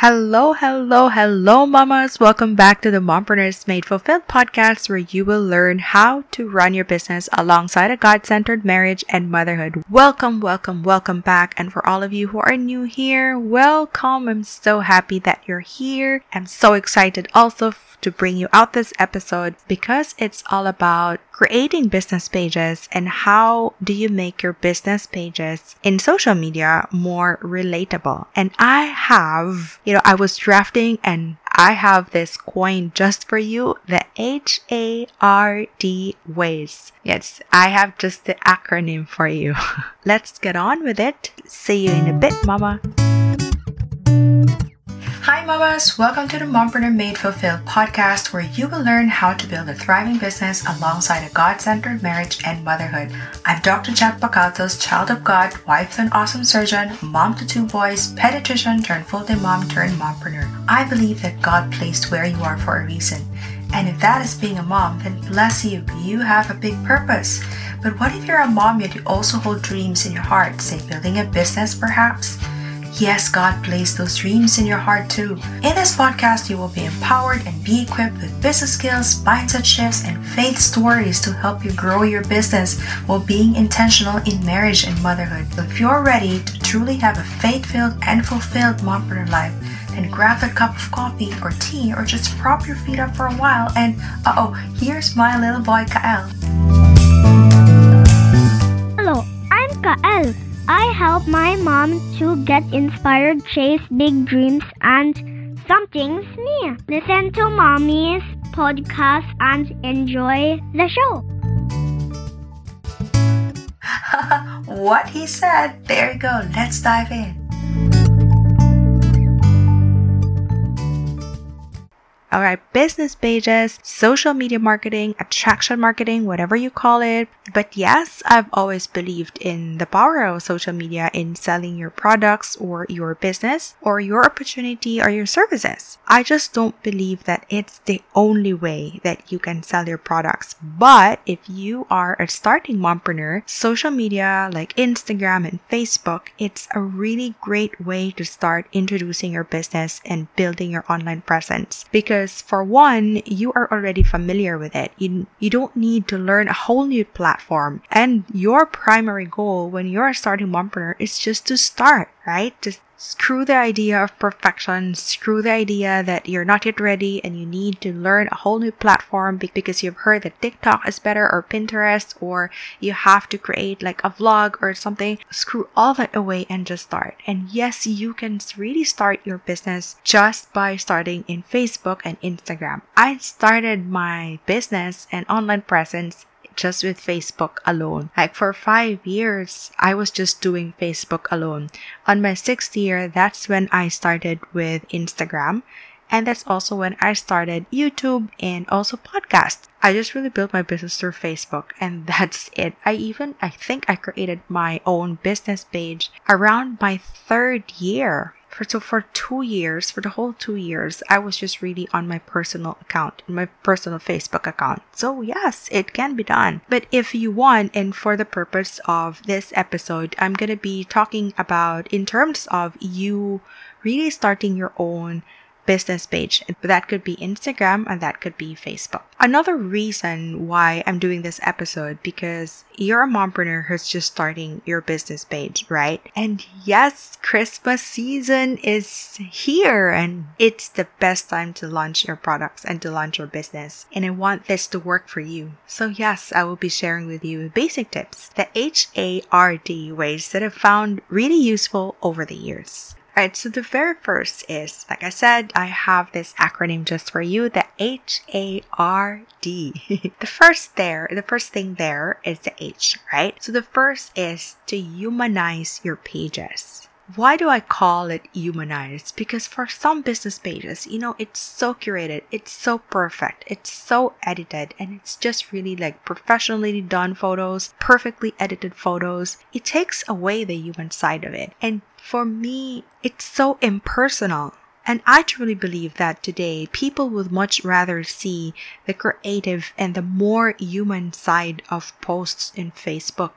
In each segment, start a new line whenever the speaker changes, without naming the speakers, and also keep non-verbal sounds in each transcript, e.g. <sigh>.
Hello, hello, hello, mamas. Welcome back to the Mompreneurs Made Fulfilled podcast, where you will learn how to run your business alongside a God centered marriage and motherhood. Welcome, welcome, welcome back. And for all of you who are new here, welcome. I'm so happy that you're here. I'm so excited also to bring you out this episode because it's all about creating business pages and how do you make your business pages in social media more relatable. And I have, you know, I was drafting and I have this coin just for you, the H A R D ways. Yes, I have just the acronym for you. <laughs> Let's get on with it. See you in a bit, mama. Mamas! Welcome to the Mompreneur Made Fulfilled podcast, where you will learn how to build a thriving business alongside a God centered marriage and motherhood. I'm Dr. Jet Bacaltos, child of God, wife to an awesome surgeon, mom to two boys, pediatrician turned full time mom turned mompreneur. I believe that God placed where you are for a reason. And if that is being a mom, then bless you, you have a big purpose. But what if you're a mom yet you also hold dreams in your heart, say building a business perhaps? Yes, God placed those dreams in your heart too. In this podcast, you will be empowered and be equipped with business skills, mindset shifts, and faith stories to help you grow your business while being intentional in marriage and motherhood. So if you're ready to truly have a faith filled and fulfilled mompreneur life, then grab a cup of coffee or tea or just prop your feet up for a while and uh oh, here's my little boy Kael.
My mom to get inspired, chase big dreams, and something's new. Listen to mommy's podcast and enjoy the show. <laughs>
what he said. There you go. Let's dive in. All right, business pages, social media marketing, attraction marketing, whatever you call it. But yes, I've always believed in the power of social media in selling your products or your business or your opportunity or your services. I just don't believe that it's the only way that you can sell your products. But if you are a starting mompreneur, social media like Instagram and Facebook, it's a really great way to start introducing your business and building your online presence because because for one, you are already familiar with it. You, you don't need to learn a whole new platform. And your primary goal when you're starting mompreneur is just to start, right? Just Screw the idea of perfection, screw the idea that you're not yet ready and you need to learn a whole new platform because you've heard that TikTok is better or Pinterest or you have to create like a vlog or something. Screw all that away and just start. And yes, you can really start your business just by starting in Facebook and Instagram. I started my business and online presence just with Facebook alone. Like for five years, I was just doing Facebook alone. On my sixth year, that's when I started with Instagram. And that's also when I started YouTube and also podcast. I just really built my business through Facebook and <laughs> that's it. I even, I think I created my own business page around my third year for so for two years, for the whole two years, I was just really on my personal account, my personal Facebook account. So yes, it can be done. But if you want, and for the purpose of this episode, I'm gonna be talking about in terms of you really starting your own business page. That could be Instagram and that could be Facebook. Another reason why I'm doing this episode because you're a mompreneur who's just starting your business page, right? And yes, Christmas season is here and it's the best time to launch your products and to launch your business. And I want this to work for you. So yes, I will be sharing with you basic tips, the H-A-R-D ways that I've found really useful over the years. Alright, so the very first is, like I said, I have this acronym just for you, the H A R D. <laughs> the first there, the first thing there is the H, right? So the first is to humanize your pages. Why do I call it humanized? Because for some business pages, you know, it's so curated, it's so perfect, it's so edited, and it's just really like professionally done photos, perfectly edited photos. It takes away the human side of it. And for me, it's so impersonal. And I truly believe that today people would much rather see the creative and the more human side of posts in Facebook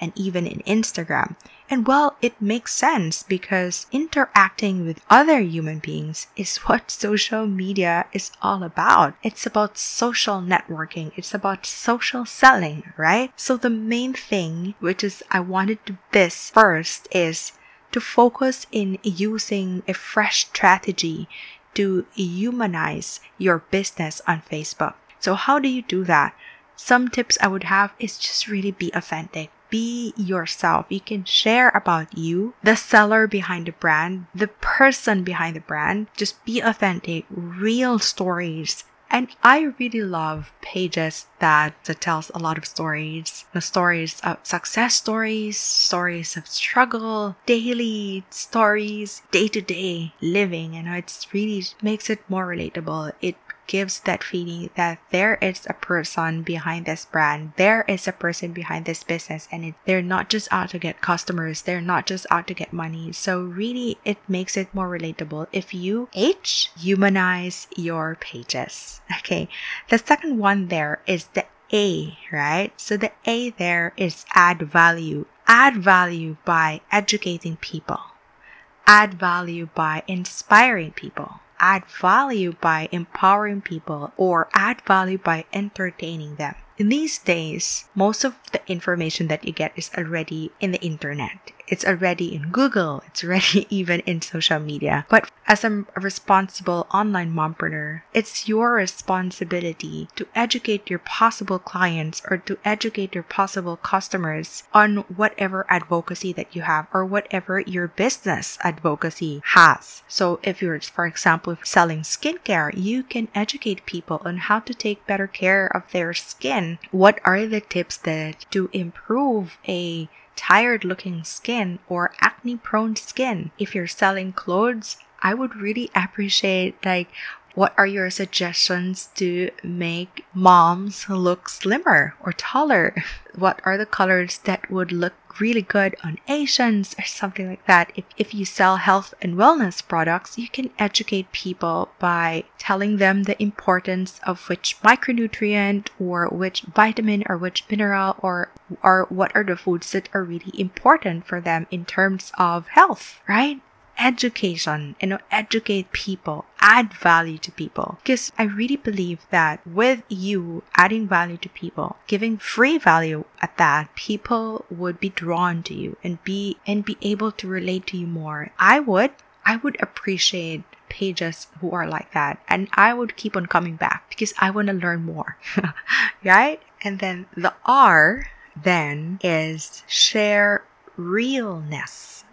and even in Instagram. And well, it makes sense because interacting with other human beings is <laughs> what social media is all about. It's about social networking. It's about social selling, right? So the main thing, which is I wanted to this first is to focus in using a fresh strategy to humanize your business on Facebook. So how do you do that? Some tips I would have is just really be authentic. Be yourself. You can share about you, the seller behind the brand, the person behind the brand. Just be authentic, real stories and I really love pages that, that tells a lot of stories. The stories of success stories, stories of struggle, daily stories, day to day living. And it's really makes it more relatable. It gives that feeling that there is a person behind this brand, there is a person behind this business, and it, they're not just out to get customers, they're not just out to get money. So, really, it makes it more relatable if you H humanize your pages. <laughs> Okay, the second one there is the A, right? So, the A there is add value. Add value by educating people, add value by inspiring people add value by empowering people or add value by entertaining them. In these days, most of the information that you get is already in the internet. It's already in Google. It's already <laughs> even in social media. But as a responsible online mompreneur, it's your responsibility to educate your possible clients or to educate your possible customers on whatever advocacy that you have or whatever your business advocacy has. So if you're, for example, selling skincare, you can educate people on how to take better care of their skin. What are the tips that to improve a tired looking skin or acne prone skin. If you're selling clothes, I would really appreciate like what are your suggestions to make moms look slimmer or taller? <laughs> What are the colors that would look really good on Asians or something like that? If, if you sell health and wellness products, you can educate people by telling them the importance of which micronutrient or which vitamin or which mineral or or what are the foods that are really important for them in terms of health, right? education, you know, educate people, add value to people. Because I really believe that with you adding value to people, giving free value at that, people would be drawn to you and be and be able to relate to you more. I would I would appreciate pages who are like that and I would keep on coming back because I want to learn more. <laughs> right? And then the R then is share realness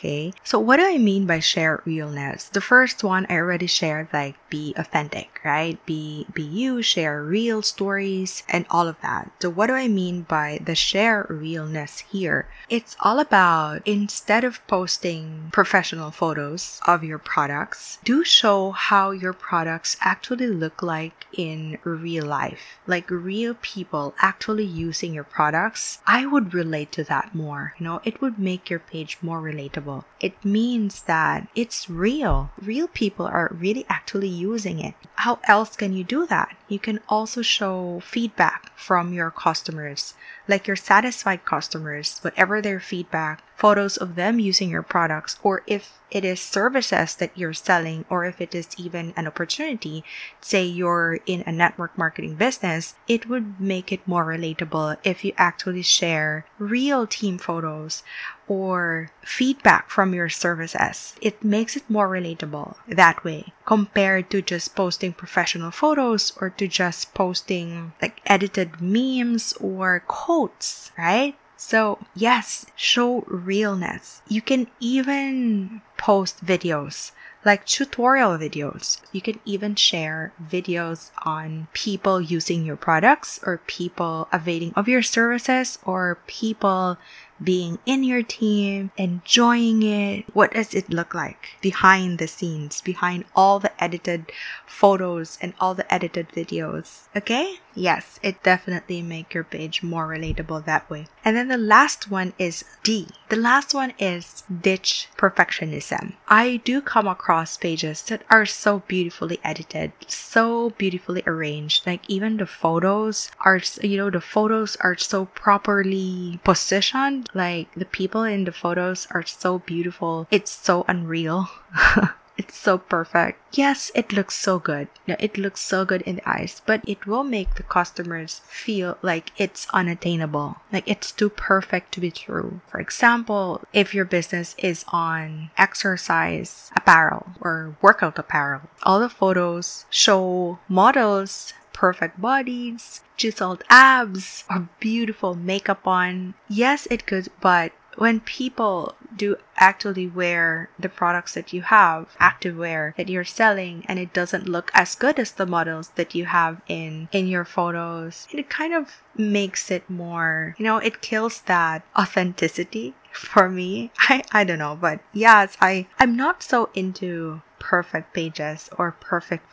Okay. So what do I mean by share realness? The first one I already shared like be authentic, right? Be be you, share real stories and all of that. So what do I mean by the share realness here? It's all about instead of posting professional photos of your products, do show how your products actually look like in real life. Like real people actually using your products. I would relate to that more. You know, it would make your page more relatable. It means that it's real. Real people are really actually using it. How else can you do that? You can also show feedback from your customers, like your satisfied customers, whatever their feedback, photos of them using your products, or if it is services that you're selling, or if it is even an opportunity, say you're in a network marketing business, it would make it more relatable if you actually share real team photos or feedback from your services. It makes it more relatable that way compared to just posting professional photos or to just posting like edited memes or quotes, right? So, yes, show realness. You can even post videos like tutorial videos. You can even share videos on people using your products or people availing of your services or people being in your team, enjoying it. What does it look like behind the scenes, behind all the edited photos and all the edited videos? Okay? Yes, it definitely make your page more relatable that way. And then the last one is D. The last one is ditch perfectionism. I do come across pages that are so beautifully edited, so beautifully arranged. Like even the photos are, you know, the photos are so properly positioned. Like the people in the photos are so beautiful. It's so unreal. <laughs> It's so perfect. Yes, it looks so good. It looks so good in the eyes, but it will make the customers feel like it's unattainable. Like it's too perfect to be true. For example, if your business is on exercise apparel or workout apparel, all the photos show models perfect bodies, chiseled abs, or beautiful makeup on. Yes, it could, but when people do actually wear the products that you have, activewear that you're selling, and it doesn't look as good as the models that you have in in your photos, it kind of makes it more, you know, it kills that authenticity <laughs> for me. I I don't know, but yes, I I'm not so into perfect pages or perfect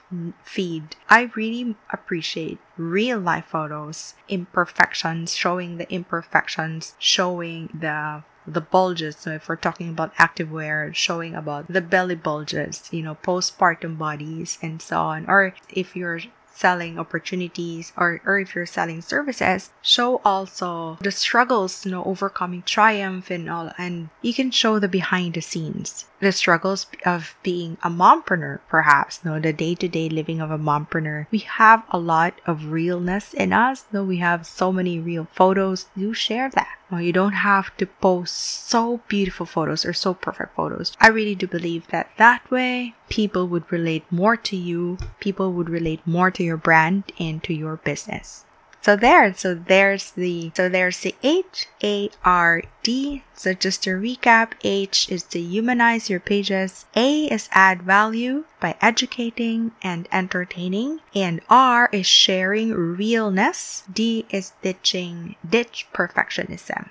feed. I really appreciate real life photos, imperfections, showing the imperfections, showing the the bulges. So if we're talking about activewear, showing about the belly bulges, you know, postpartum bodies and so on. Or if you're selling opportunities or, or if you're selling services, show also the struggles, you know, overcoming triumph and all and you can show the behind the scenes the struggles of being a mompreneur, perhaps, no, the day-to-day living of a mompreneur. We have a lot of realness in us. No, we have so many real photos. You share that. No, you don't have to post so beautiful photos or so perfect photos. I really do believe that that way people would relate more to you. People would relate more to your brand and to your business. So there, so there's the so there's the H A R D. So just to recap, H is to humanize your pages, A is add value by educating and entertaining, and R is sharing realness, D is ditching ditch perfectionism.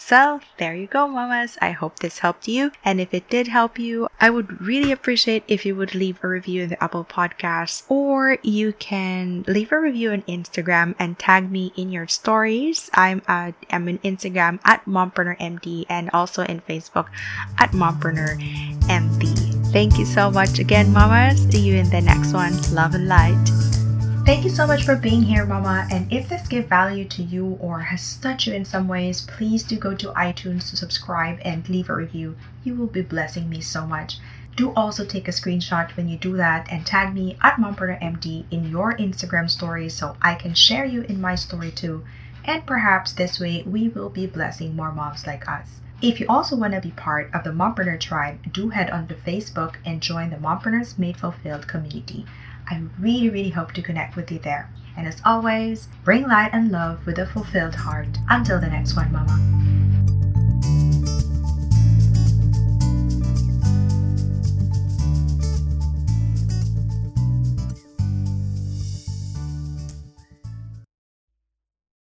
So there you go, mamas. I hope this helped you. And if it did help you, I would really appreciate if you would leave a review in the Apple Podcast or you can leave a review on Instagram and tag me in your stories. I'm at I'm in Instagram at MompreneurMD and also in Facebook at MompreneurMD. Thank you so much again, mamas. See you in the next one. Love and light. Thank you so much for being here, Mama. And if this gave value to you or has touched you in some ways, please do go to iTunes to subscribe and leave a review. You will be blessing me so much. Do also take a screenshot when you do that and tag me at MompreneurMD in your Instagram story so I can share you in my story too. And perhaps this way we will be blessing more moms like us. If you also want to be part of the Mompreneur tribe, do head on to Facebook and join the Mompreneurs Made Fulfilled community. I really, really hope to connect with you there. And as always, bring light and love with a fulfilled heart. Until the next one, Mama.